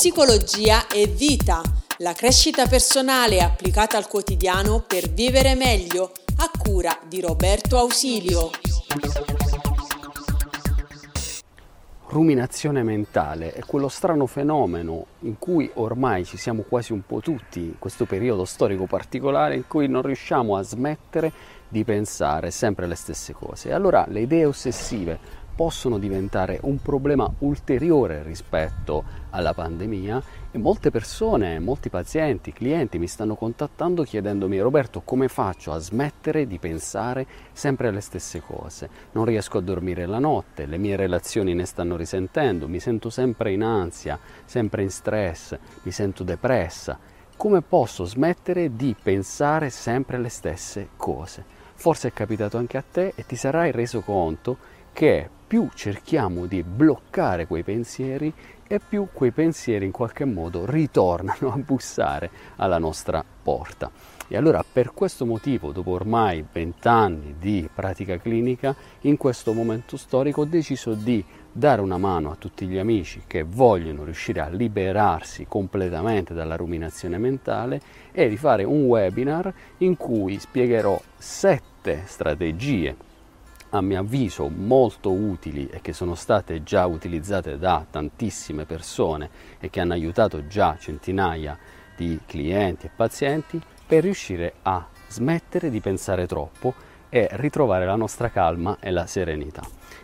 Psicologia e vita. La crescita personale applicata al quotidiano per vivere meglio, a cura di Roberto Ausilio. Ruminazione mentale è quello strano fenomeno in cui ormai ci siamo quasi un po' tutti in questo periodo storico particolare in cui non riusciamo a smettere di pensare sempre le stesse cose. Allora le idee ossessive possono diventare un problema ulteriore rispetto alla pandemia e molte persone, molti pazienti, clienti mi stanno contattando chiedendomi Roberto come faccio a smettere di pensare sempre alle stesse cose? Non riesco a dormire la notte, le mie relazioni ne stanno risentendo, mi sento sempre in ansia, sempre in stress, mi sento depressa. Come posso smettere di pensare sempre alle stesse cose? Forse è capitato anche a te e ti sarai reso conto che più cerchiamo di bloccare quei pensieri e più quei pensieri in qualche modo ritornano a bussare alla nostra porta. E allora per questo motivo, dopo ormai vent'anni di pratica clinica, in questo momento storico ho deciso di dare una mano a tutti gli amici che vogliono riuscire a liberarsi completamente dalla ruminazione mentale e di fare un webinar in cui spiegherò sette strategie a mio avviso molto utili e che sono state già utilizzate da tantissime persone e che hanno aiutato già centinaia di clienti e pazienti per riuscire a smettere di pensare troppo e ritrovare la nostra calma e la serenità.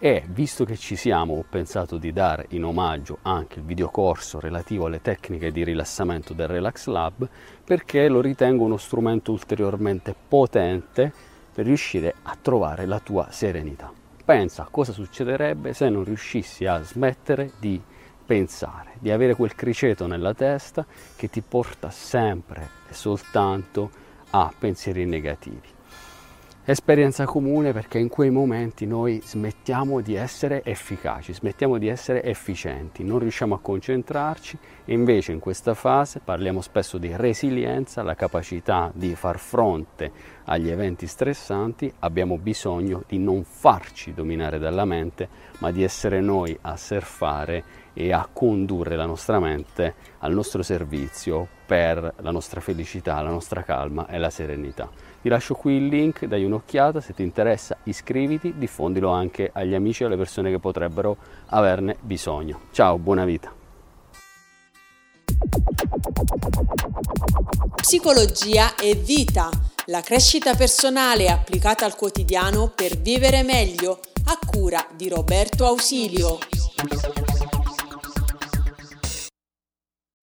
E visto che ci siamo, ho pensato di dare in omaggio anche il videocorso relativo alle tecniche di rilassamento del Relax Lab perché lo ritengo uno strumento ulteriormente potente per riuscire a trovare la tua serenità. Pensa a cosa succederebbe se non riuscissi a smettere di pensare, di avere quel criceto nella testa che ti porta sempre e soltanto a pensieri negativi esperienza comune perché in quei momenti noi smettiamo di essere efficaci, smettiamo di essere efficienti, non riusciamo a concentrarci e invece in questa fase parliamo spesso di resilienza, la capacità di far fronte agli eventi stressanti, abbiamo bisogno di non farci dominare dalla mente, ma di essere noi a surfare e a condurre la nostra mente al nostro servizio per la nostra felicità, la nostra calma e la serenità. Ti lascio qui il link, dai un'occhiata, se ti interessa iscriviti, diffondilo anche agli amici e alle persone che potrebbero averne bisogno. Ciao, buona vita. Psicologia e vita, la crescita personale applicata al quotidiano per vivere meglio, a cura di Roberto Ausilio.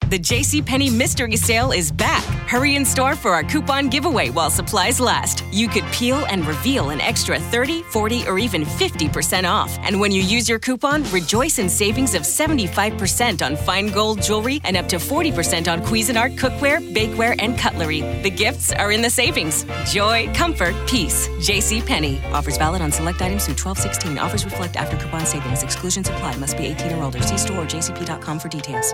The JCPenney Mystery Sale is back. Hurry in store for our coupon giveaway while supplies last. You could peel and reveal an extra 30, 40, or even 50% off. And when you use your coupon, rejoice in savings of 75% on fine gold jewelry and up to 40% on Cuisinart cookware, bakeware, and cutlery. The gifts are in the savings. Joy, comfort, peace. JCPenney. Offers valid on select items through 1216. Offers reflect after coupon savings. Exclusions apply. Must be 18 or older. See store or jcp.com for details.